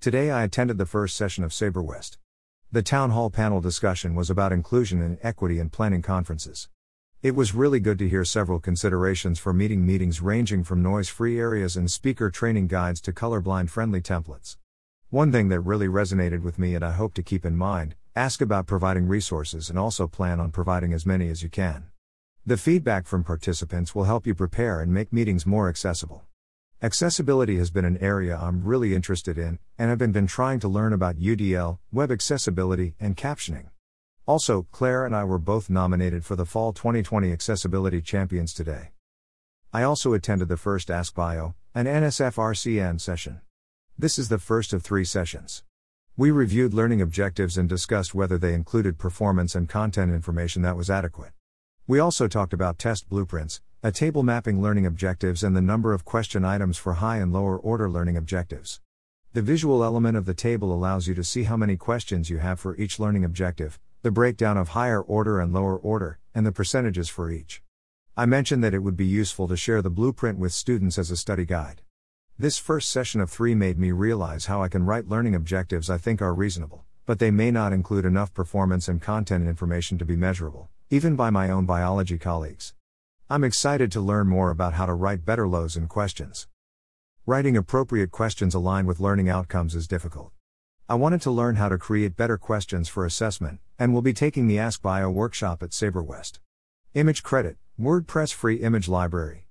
Today I attended the first session of SABER West. The town hall panel discussion was about inclusion and equity in planning conferences. It was really good to hear several considerations for meeting meetings ranging from noise free areas and speaker training guides to colorblind friendly templates. One thing that really resonated with me and I hope to keep in mind ask about providing resources and also plan on providing as many as you can. The feedback from participants will help you prepare and make meetings more accessible. Accessibility has been an area I'm really interested in, and I've been, been trying to learn about UDL, web accessibility, and captioning. Also, Claire and I were both nominated for the Fall 2020 Accessibility Champions today. I also attended the first Ask Bio, an NSF-RCN session. This is the first of three sessions. We reviewed learning objectives and discussed whether they included performance and content information that was adequate. We also talked about test blueprints, a table mapping learning objectives, and the number of question items for high and lower order learning objectives. The visual element of the table allows you to see how many questions you have for each learning objective, the breakdown of higher order and lower order, and the percentages for each. I mentioned that it would be useful to share the blueprint with students as a study guide. This first session of three made me realize how I can write learning objectives I think are reasonable, but they may not include enough performance and content information to be measurable, even by my own biology colleagues. I'm excited to learn more about how to write better lows and questions. Writing appropriate questions aligned with learning outcomes is difficult. I wanted to learn how to create better questions for assessment, and will be taking the Ask Bio workshop at SABER West. Image credit WordPress free image library.